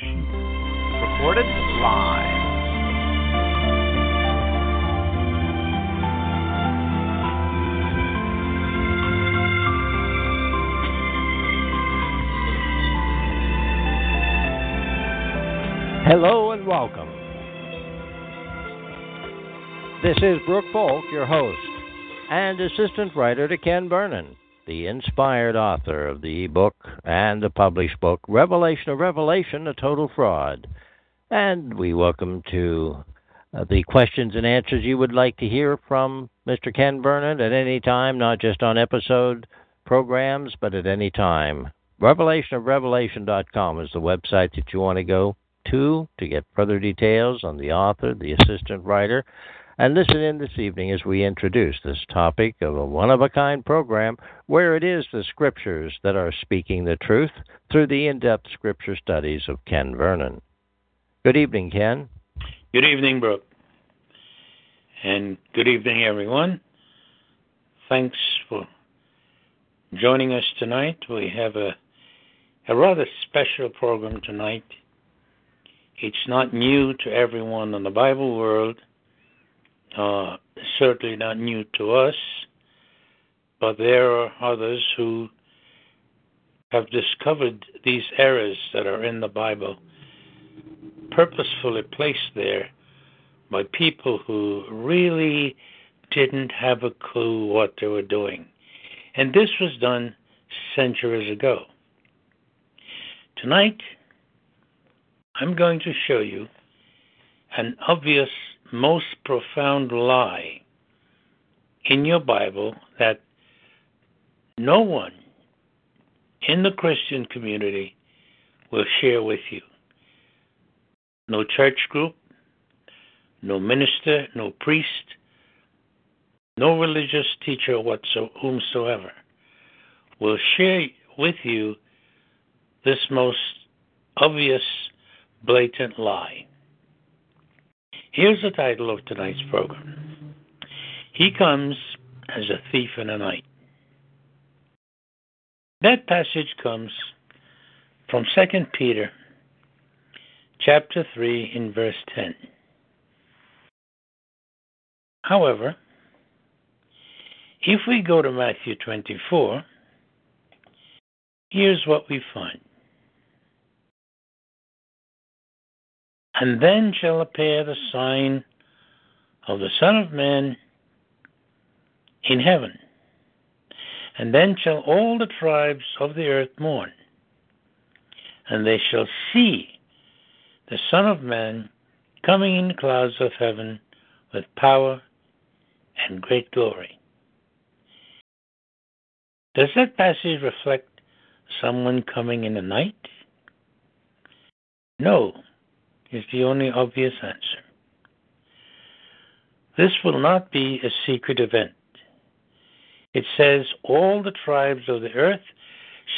Sheet. Recorded live. Hello and welcome. This is Brooke Folk, your host and assistant writer to Ken Vernon, the inspired author of the book and the published book Revelation of Revelation: A Total Fraud. And we welcome to uh, the questions and answers you would like to hear from Mr. Ken Vernon at any time, not just on episode programs, but at any time. RevelationofRevelation.com is the website that you want to go to to get further details on the author, the assistant writer, and listen in this evening as we introduce this topic of a one of a kind program where it is the scriptures that are speaking the truth through the in depth scripture studies of Ken Vernon. Good evening, Ken. Good evening, Brooke. And good evening, everyone. Thanks for joining us tonight. We have a, a rather special program tonight. It's not new to everyone in the Bible world, certainly not new to us, but there are others who have discovered these errors that are in the Bible, purposefully placed there by people who really didn't have a clue what they were doing. And this was done centuries ago. Tonight, I'm going to show you an obvious, most profound lie in your Bible that no one in the Christian community will share with you. No church group, no minister, no priest, no religious teacher whatsoever will share with you this most obvious blatant lie. Here's the title of tonight's program He Comes as a Thief in the Night. That passage comes from 2 Peter chapter 3 in verse 10. However, if we go to Matthew 24, here's what we find. And then shall appear the sign of the Son of Man in heaven. And then shall all the tribes of the earth mourn. And they shall see the Son of Man coming in the clouds of heaven with power and great glory. Does that passage reflect someone coming in the night? No, is the only obvious answer. This will not be a secret event. It says, All the tribes of the earth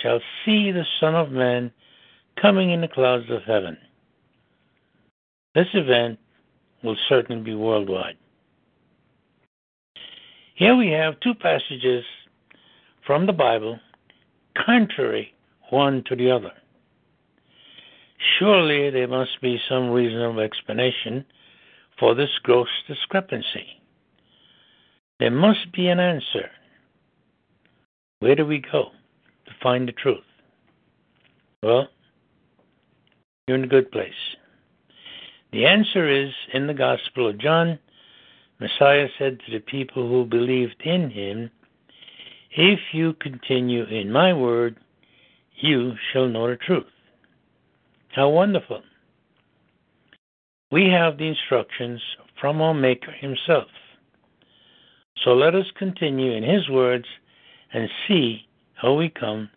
shall see the Son of Man coming in the clouds of heaven. This event will certainly be worldwide. Here we have two passages from the Bible contrary one to the other. Surely there must be some reasonable explanation for this gross discrepancy. There must be an answer. Where do we go to find the truth? Well, you're in a good place. The answer is in the Gospel of John. Messiah said to the people who believed in him, If you continue in my word, you shall know the truth. How wonderful. We have the instructions from our Maker Himself. So let us continue in His words and see how we come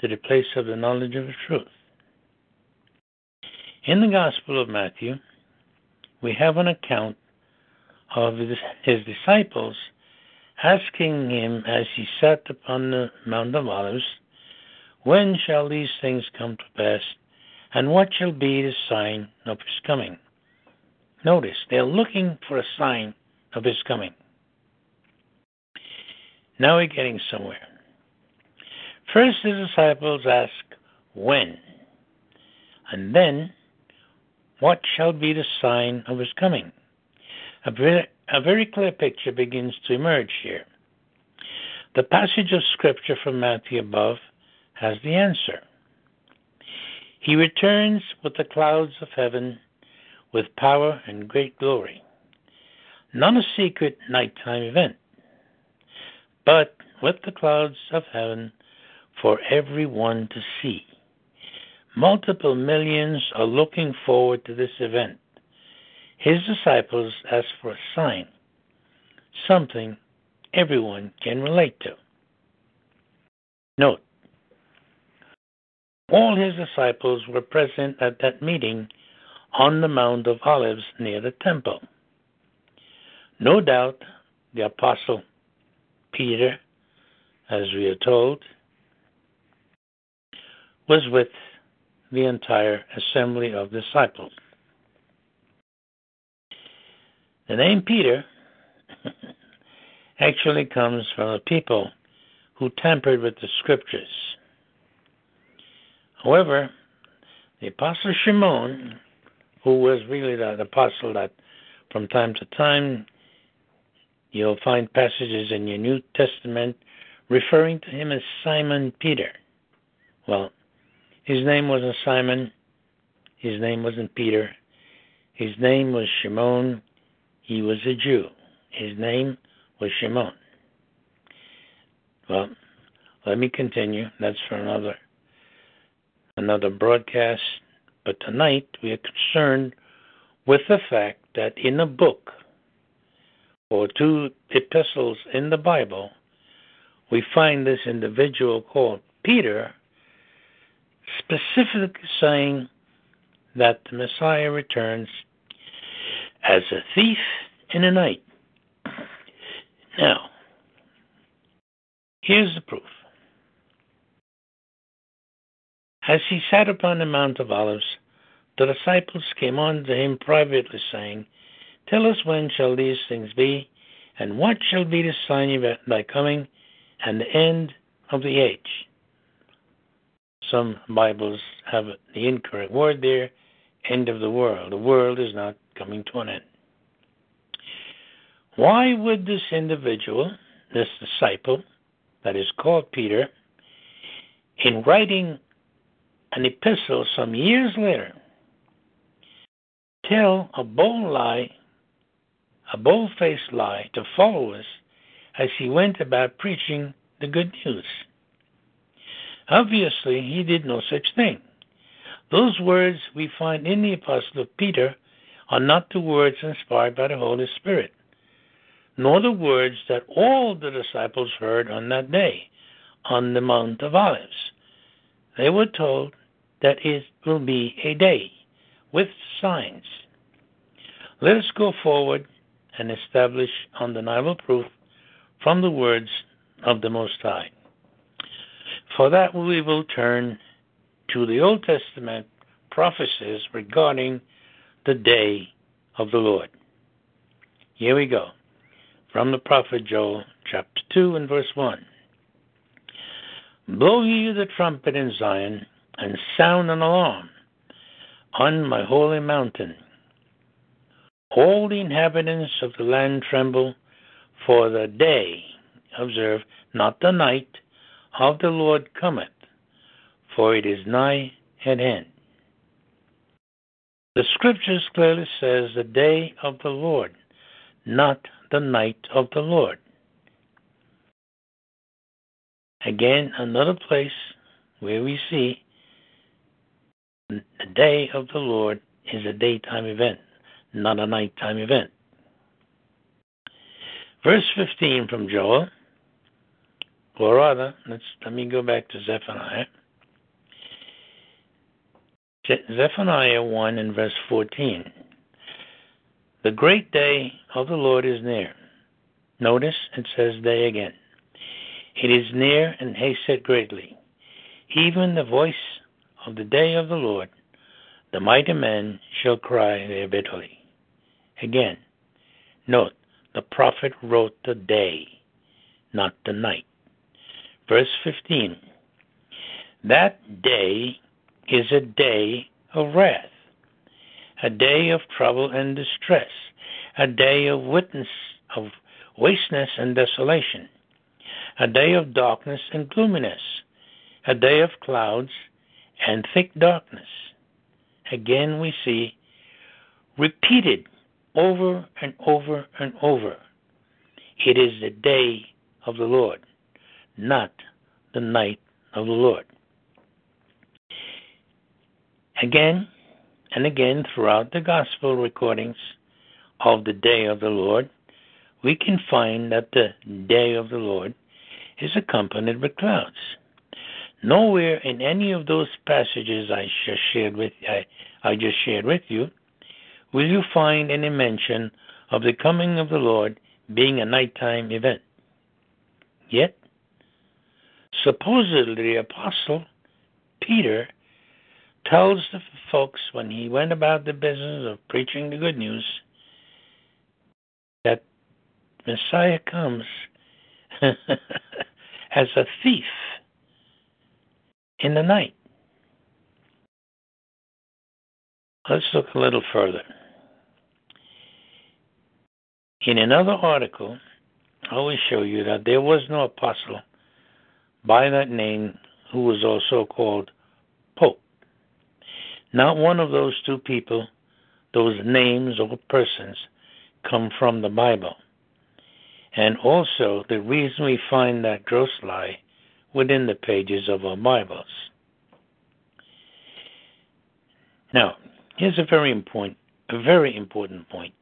to the place of the knowledge of the truth. In the Gospel of Matthew, we have an account of his disciples asking him as he sat upon the Mount of Olives, When shall these things come to pass, and what shall be the sign of his coming? Notice, they're looking for a sign of his coming. Now we're getting somewhere. First, the disciples ask, When? And then, What shall be the sign of his coming? A very, a very clear picture begins to emerge here. The passage of Scripture from Matthew above has the answer. He returns with the clouds of heaven with power and great glory. Not a secret nighttime event, but with the clouds of heaven for everyone to see. Multiple millions are looking forward to this event. His disciples ask for a sign, something everyone can relate to. Note, all his disciples were present at that meeting on the Mount of Olives near the temple. No doubt the apostle Peter, as we are told, was with the entire assembly of disciples. The name Peter actually comes from a people who tampered with the scriptures. However, the apostle Shimon, who was really that apostle that from time to time you'll find passages in your New Testament referring to him as Simon Peter. Well, his name wasn't Simon. His name wasn't Peter. His name was Shimon. He was a Jew. His name was Shimon. Well, let me continue. That's for another another broadcast. But tonight we are concerned with the fact that in a book or two epistles in the Bible, we find this individual called Peter specifically saying that the Messiah returns as a thief in the night. Now, here's the proof. As he sat upon the Mount of Olives, the disciples came unto him privately, saying, Tell us when shall these things be, and what shall be the sign of thy coming, and the end of the age? Some Bibles have the incorrect word there, end of the world. The world is not coming to an end. Why would this individual, this disciple, that is called Peter, in writing an epistle some years later, tell a bold lie, a bold faced lie to followers as he went about preaching the good news? Obviously, he did no such thing. Those words we find in the Apostle Peter are not the words inspired by the Holy Spirit, nor the words that all the disciples heard on that day on the Mount of Olives. They were told that it will be a day with signs. Let us go forward and establish undeniable proof from the words of the Most High. For that, we will turn to the Old Testament prophecies regarding the day of the Lord. Here we go. From the prophet Joel, chapter 2, and verse 1. Blow ye the trumpet in Zion, and sound an alarm on my holy mountain. All the inhabitants of the land tremble, for the day, observe, not the night, of the Lord cometh, for it is nigh at hand. The scriptures clearly says the day of the Lord, not the night of the Lord. Again, another place where we see the day of the Lord is a daytime event, not a nighttime event. Verse 15 from Joel or rather, let's let me go back to Zephaniah. Zephaniah 1 and verse 14. The great day of the Lord is near. Notice it says day again. It is near and hasted greatly. Even the voice of the day of the Lord, the mighty men shall cry there bitterly. Again, note the prophet wrote the day, not the night. Verse 15 That day is a day of wrath, a day of trouble and distress, a day of witness of wasteness and desolation, a day of darkness and gloominess, a day of clouds and thick darkness. Again, we see repeated over and over and over. It is the day of the Lord, not the night of the Lord. Again and again throughout the gospel recordings of the day of the Lord, we can find that the day of the Lord is accompanied with clouds. Nowhere in any of those passages I just shared with I, I just shared with you will you find any mention of the coming of the Lord being a nighttime event. Yet, supposedly the apostle Peter tells the folks when he went about the business of preaching the good news that Messiah comes as a thief in the night. Let's look a little further. In another article, I will show you that there was no apostle by that name who was also called Pope. Not one of those two people, those names or persons, come from the Bible. And also, the reason we find that gross lie within the pages of our Bibles. Now, here's a very important, a very important point.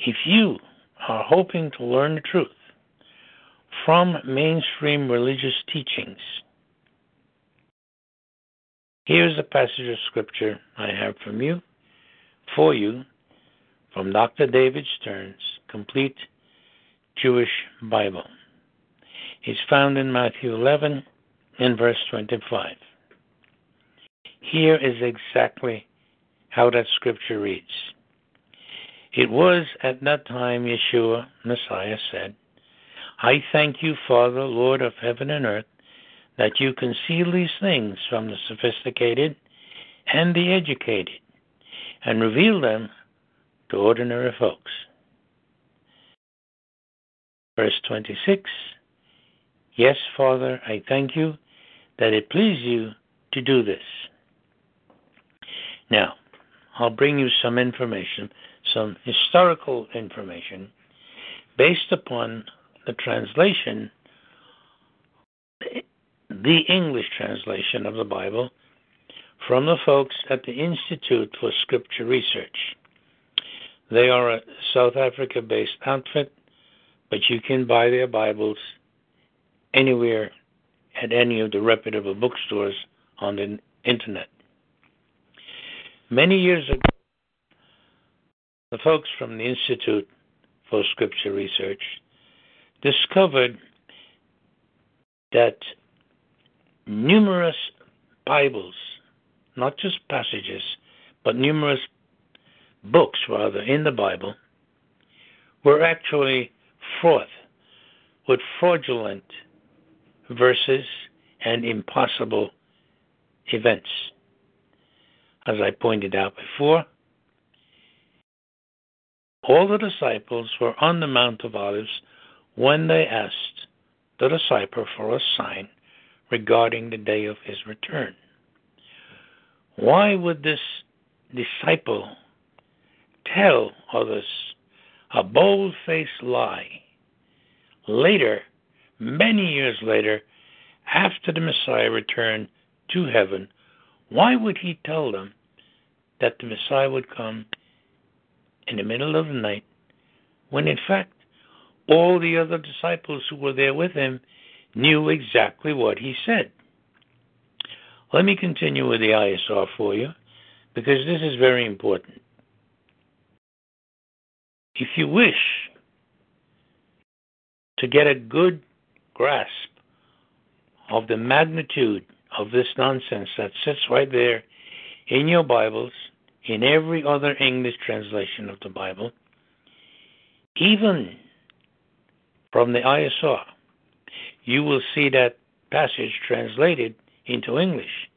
If you are hoping to learn the truth from mainstream religious teachings, here's a passage of scripture I have from you, for you, from Dr. David Stern's Complete Jewish Bible. It's found in Matthew 11 and verse 25. Here is exactly how that scripture reads. It was at that time Yeshua, Messiah, said, I thank you, Father, Lord of heaven and earth, that you conceal these things from the sophisticated and the educated and reveal them to ordinary folks. Verse 26 Yes, Father, I thank you that it pleased you to do this. Now, I'll bring you some information some historical information based upon the translation, the English translation of the Bible, from the folks at the Institute for Scripture Research. They are a South Africa based outfit, but you can buy their Bibles anywhere at any of the reputable bookstores on the internet. Many years ago, the folks from the Institute for Scripture Research discovered that numerous Bibles, not just passages, but numerous books, rather, in the Bible, were actually fraught with fraudulent verses and impossible events. As I pointed out before, all the disciples were on the Mount of Olives when they asked the disciple for a sign regarding the day of his return. Why would this disciple tell others a bold faced lie later, many years later, after the Messiah returned to heaven? Why would he tell them that the Messiah would come in the middle of the night, when in fact all the other disciples who were there with him knew exactly what he said. Let me continue with the ISR for you because this is very important. If you wish to get a good grasp of the magnitude of this nonsense that sits right there in your Bibles, in every other English translation of the Bible, even from the ISR, you will see that passage translated into English.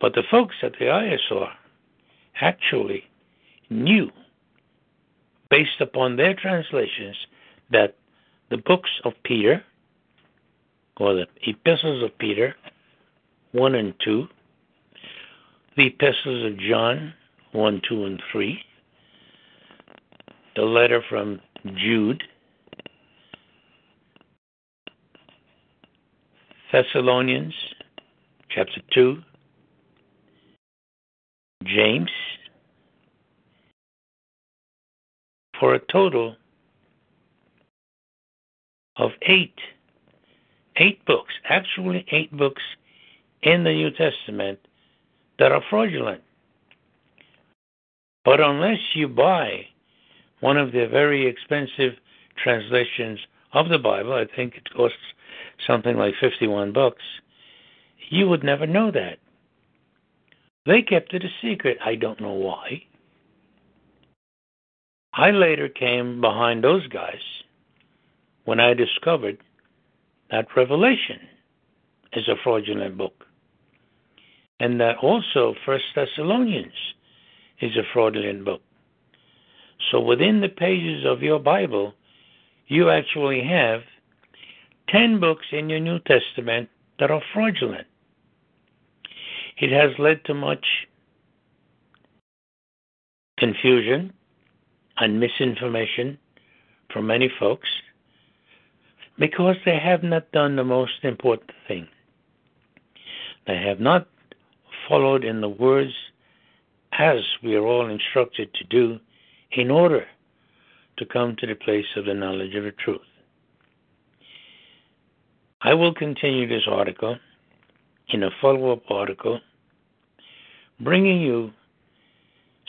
But the folks at the ISR actually knew, based upon their translations, that the books of Peter, or the epistles of Peter, 1 and 2, the epistles of John, 1, 2, and 3, the letter from Jude, Thessalonians chapter 2, James, for a total of eight, eight books, actually eight books in the New Testament that are fraudulent. But unless you buy one of the very expensive translations of the Bible, I think it costs something like 51 bucks, you would never know that. They kept it a secret. I don't know why. I later came behind those guys when I discovered that Revelation is a fraudulent book. And that also First Thessalonians is a fraudulent book. So within the pages of your Bible, you actually have 10 books in your New Testament that are fraudulent. It has led to much confusion and misinformation from many folks because they have not done the most important thing. They have not followed in the words as we are all instructed to do in order to come to the place of the knowledge of the truth. I will continue this article in a follow up article bringing you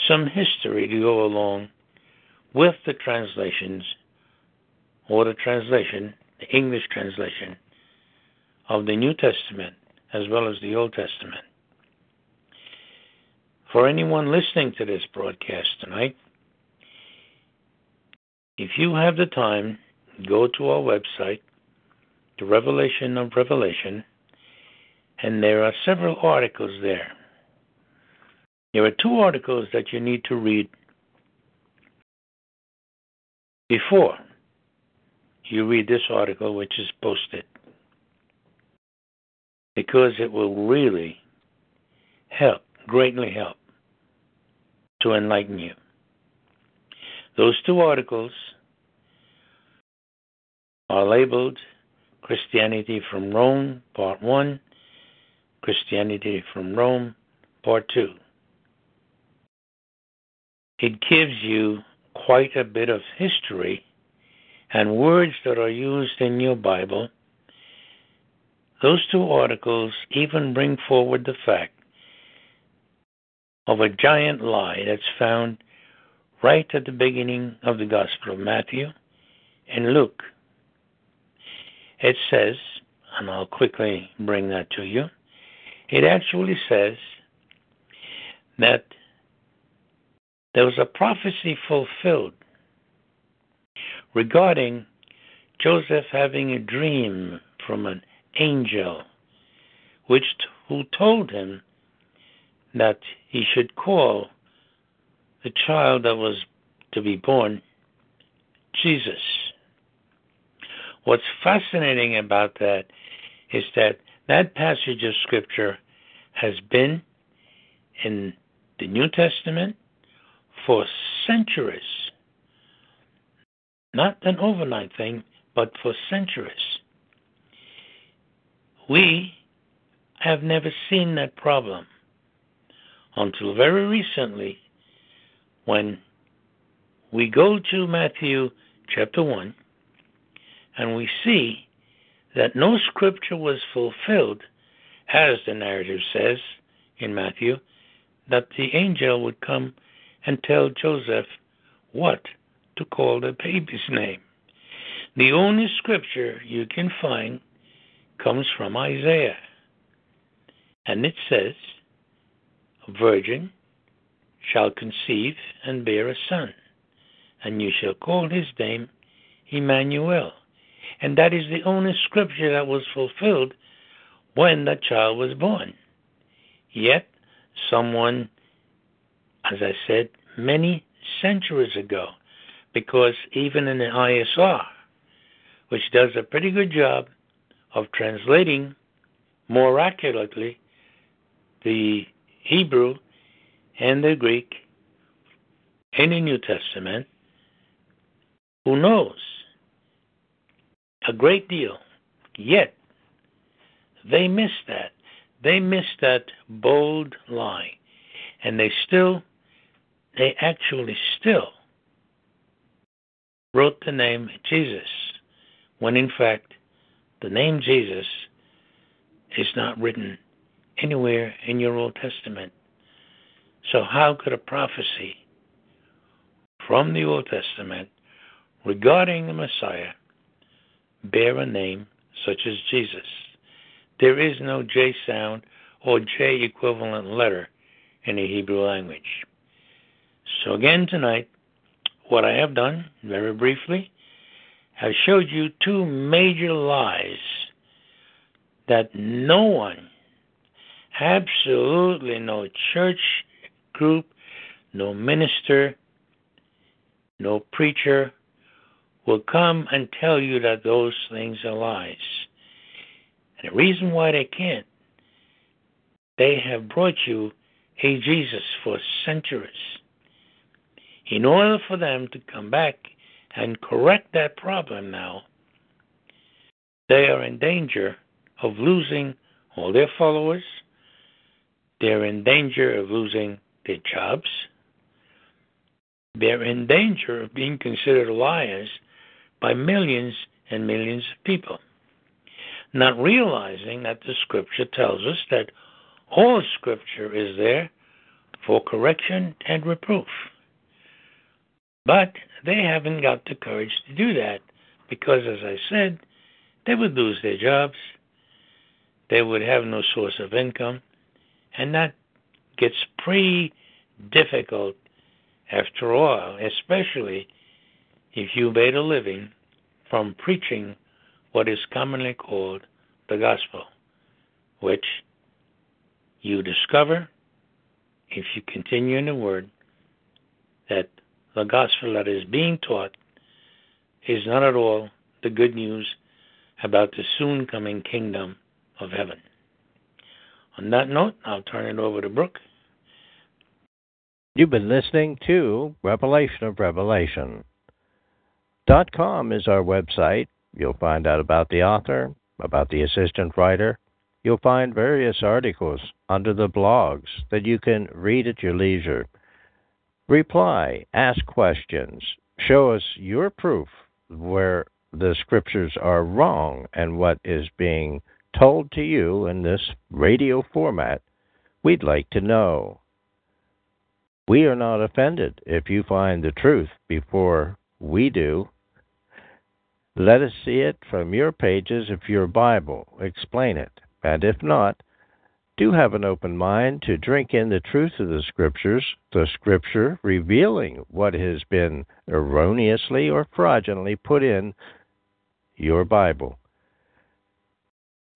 some history to go along with the translations or the translation, the English translation of the New Testament as well as the Old Testament. For anyone listening to this broadcast tonight, if you have the time, go to our website, the Revelation of Revelation, and there are several articles there. There are two articles that you need to read before you read this article, which is posted, because it will really help, greatly help, to enlighten you. Those two articles are labeled Christianity from Rome, Part 1, Christianity from Rome, Part 2. It gives you quite a bit of history and words that are used in your Bible. Those two articles even bring forward the fact of a giant lie that's found right at the beginning of the Gospel of Matthew and Luke. It says, and I'll quickly bring that to you, it actually says that there was a prophecy fulfilled regarding Joseph having a dream from an angel, which who told him that he should call the child that was to be born Jesus. What's fascinating about that is that that passage of Scripture has been in the New Testament for centuries. Not an overnight thing, but for centuries. We have never seen that problem until very recently when we go to Matthew chapter 1 And we see that no scripture was fulfilled, as the narrative says in Matthew, that the angel would come and tell Joseph what to call the baby's name. The only scripture you can find comes from Isaiah. And it says, A virgin shall conceive and bear a son, and you shall call his name Emmanuel. And that is the only scripture that was fulfilled when the child was born. Yet, someone, as I said, many centuries ago, because even in the ISR, which does a pretty good job of translating more accurately the Hebrew and the Greek in the New Testament, who knows a great deal. Yet, they missed that. They missed that bold lie. And they still, they actually still wrote the name Jesus, when in fact, the name Jesus is not written anywhere in your Old Testament. So, how could a prophecy from the Old Testament regarding the Messiah bear a name such as Jesus? There is no J sound or J equivalent letter in the Hebrew language. So, again, tonight, what I have done, very briefly, have showed you two major lies that no one, absolutely no church group, no minister, no preacher will come and tell you that those things are lies. And the reason why they can't, they have brought you a Jesus for centuries. In order for them to come back and correct that problem now, they are in danger of losing all their followers. They're in danger of losing their jobs. They're in danger of being considered liars by millions and millions of people, not realizing that the scripture tells us that all scripture is there for correction and reproof. But they haven't got the courage to do that because, as I said, they would lose their jobs, they would have no source of income, and that gets pretty difficult after all, especially if you made a living from preaching what is commonly called the gospel, which you discover if you continue in the word that the gospel that is being taught is not at all the good news about the soon coming kingdom of heaven. On that note, I'll turn it over to Brooke. You've been listening to Revelation of Revelation. Dot com is our website. You'll find out about the author, about the assistant writer. You'll find various articles under the blogs that you can read at your leisure. Reply, ask questions, show us your proof where the scriptures are wrong and what is being told to you in this radio format. We'd like to know. We are not offended if you find the truth before we do. Let us see it from your pages of your Bible. Explain it. And if not, do have an open mind to drink in the truth of the Scriptures, the Scripture revealing what has been erroneously or fraudulently put in your Bible.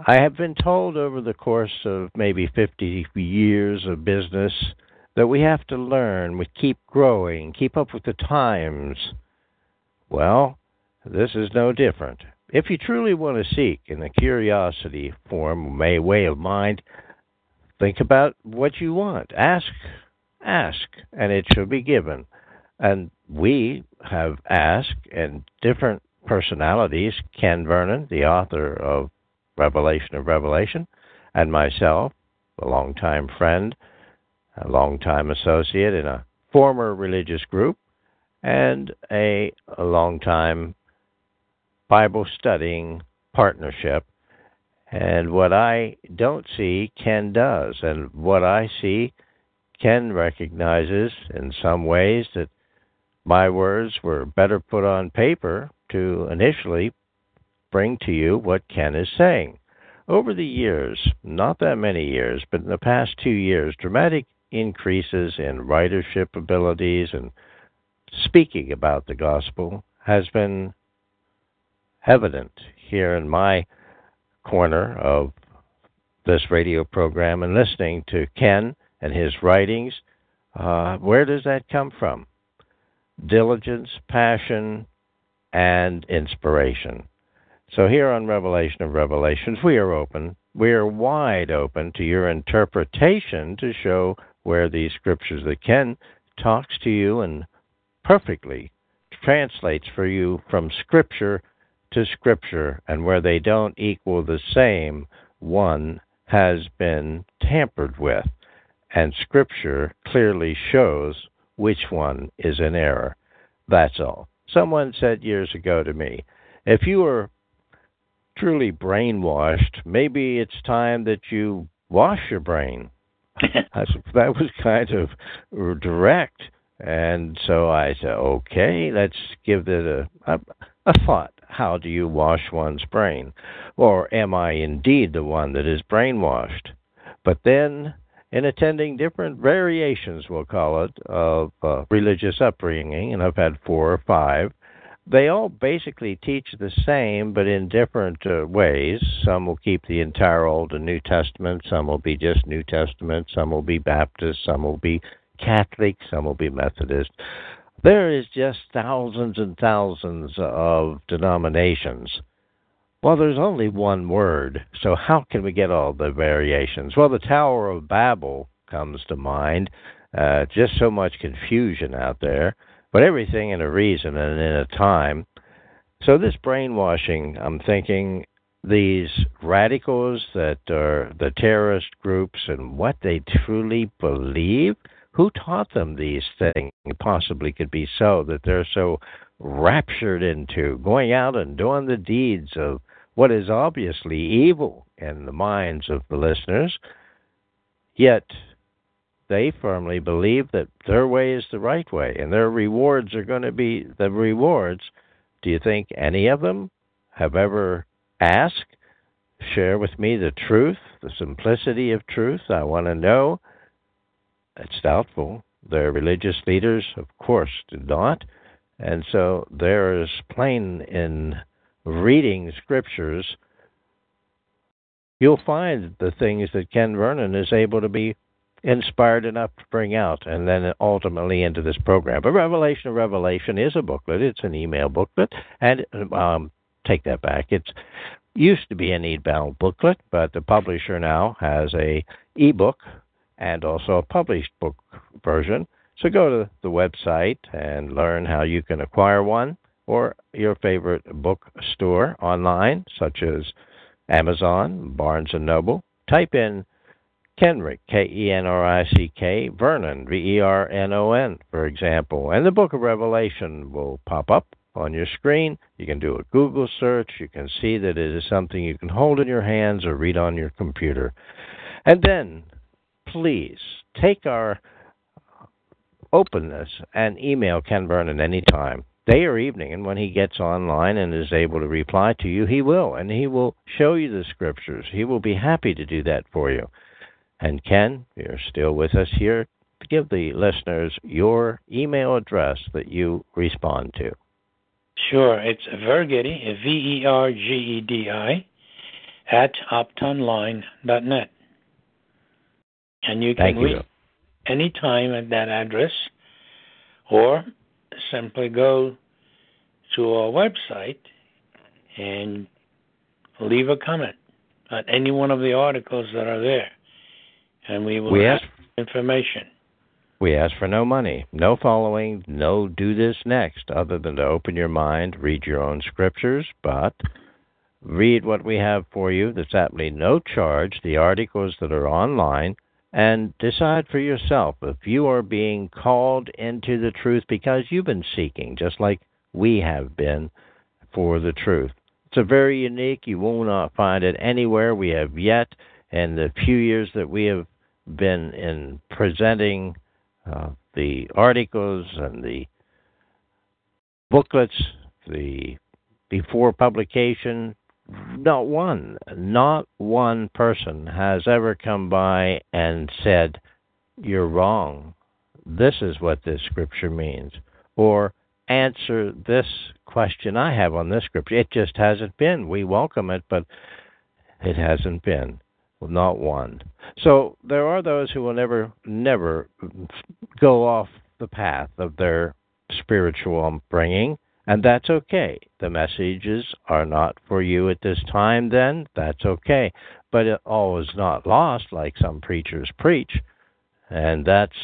I have been told over the course of maybe 50 years of business that we have to learn, we keep growing, keep up with the times. Well, this is no different. If you truly want to seek in a curiosity form, way of mind, think about what you want. Ask, ask, and it shall be given. And we have asked, and different personalities, Ken Vernon, the author of Revelation of Revelation, and myself, a longtime friend, a longtime associate in a former religious group, and a, a longtime Bible studying partnership. And what I don't see, Ken does. And what I see, Ken recognizes in some ways that my words were better put on paper to initially bring to you what Ken is saying. Over the years, not that many years, but in the past two years, dramatic increases in writership abilities and speaking about the gospel has been evident here in my corner of this radio program and listening to Ken and his writings. Uh, where does that come from? Diligence, passion, and inspiration. So, here on Revelation of Revelations, we are open. We are wide open to your interpretation to show where these scriptures that Ken talks to you and perfectly translates for you from Scripture to Scripture, and where they don't equal the same, one has been tampered with. And Scripture clearly shows which one is in error. That's all. Someone said years ago to me, if you are truly brainwashed, maybe it's time that you wash your brain. that was kind of direct. And so I said, okay, let's give it a, a, a thought. How do you wash one's brain? Or am I indeed the one that is brainwashed? But then, in attending different variations, we'll call it, of uh, religious upbringing, and I've had four or five, they all basically teach the same, but in different uh, ways. Some will keep the entire Old and New Testament, some will be just New Testament, some will be Baptist, some will be Catholic, some will be Methodist. There is just thousands and thousands of denominations. Well, there's only one word, so how can we get all the variations? Well, the Tower of Babel comes to mind. Uh, just so much confusion out there, but everything in a reason and in a time. So, this brainwashing, I'm thinking these radicals that are the terrorist groups and what they truly believe who taught them these things possibly could be so that they're so raptured into going out and doing the deeds of what is obviously evil in the minds of the listeners, yet they firmly believe that their way is the right way and their rewards are going to be the rewards. Do you think any of them have ever asked, share with me the truth, the simplicity of truth? I want to know it's doubtful. Their religious leaders, of course, did not. And so there is plain in reading scriptures, you'll find the things that Ken Vernon is able to be inspired enough to bring out and then ultimately into this program. But Revelation of Revelation is a booklet. It's an email booklet. And um, take that back. It's used to be an e-bound booklet, but the publisher now has a ebook and also a published book version. So go to the website and learn how you can acquire one or your favorite bookstore online, such as Amazon, Barnes and Noble. Type in Kenrick, K E N R I C K, Vernon, V E R N O N, for example, and the Book of Revelation will pop up on your screen. You can do a Google search. You can see that it is something you can hold in your hands or read on your computer. And then please take our openness and email Ken Vernon anytime, day or evening. And when he gets online and is able to reply to you, he will. And he will show you the scriptures. He will be happy to do that for you. And Ken, you're still with us here. Give the listeners your email address that you respond to. Sure. It's Vergedi, V E R G E D I, at optonline.net. And you can Thank read anytime at that address or simply go to our website and leave a comment on any one of the articles that are there. And we will we ask information. We ask for no money, no following, no do this next, other than to open your mind, read your own scriptures, but read what we have for you There's absolutely no charge, the articles that are online, and decide for yourself if you are being called into the truth because you've been seeking, just like we have been for the truth. It's a very unique. You will not find it anywhere. We have yet, in the few years that we have been in presenting uh, the articles and the booklets, the before publication, not one, not one person has ever come by and said, You're wrong. This is what this scripture means. Or answer this question I have on this scripture. It just hasn't been. We welcome it, but it hasn't been. Not one. So there are those who will never, never go off the path of their spiritual upbringing and that's okay. The messages are not for you at this time, then that's okay. But it all is not lost, like some preachers preach, and that's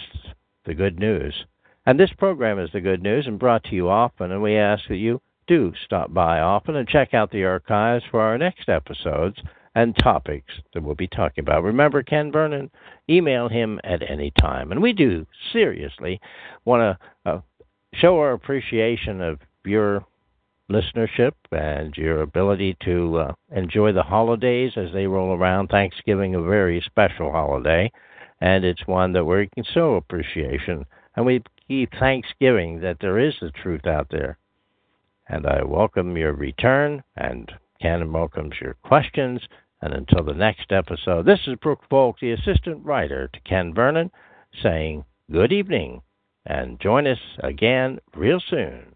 the good news. And this program is the good news and brought to you often, and we ask that you do stop by often and check out the archives for our next episodes and topics that we'll be talking about. Remember, Ken Vernon, email him at any time. And we do seriously want to uh, show our appreciation of your listenership and your ability to uh, enjoy the holidays as they roll around. Thanksgiving, a very special holiday, and it's one that we can show appreciation. And we keep Thanksgiving that there is the truth out there. And I welcome your return, and Ken welcomes your questions. And until the next episode, this is Brooke Volk, the assistant writer to Ken Vernon, saying good evening, and join us again real soon.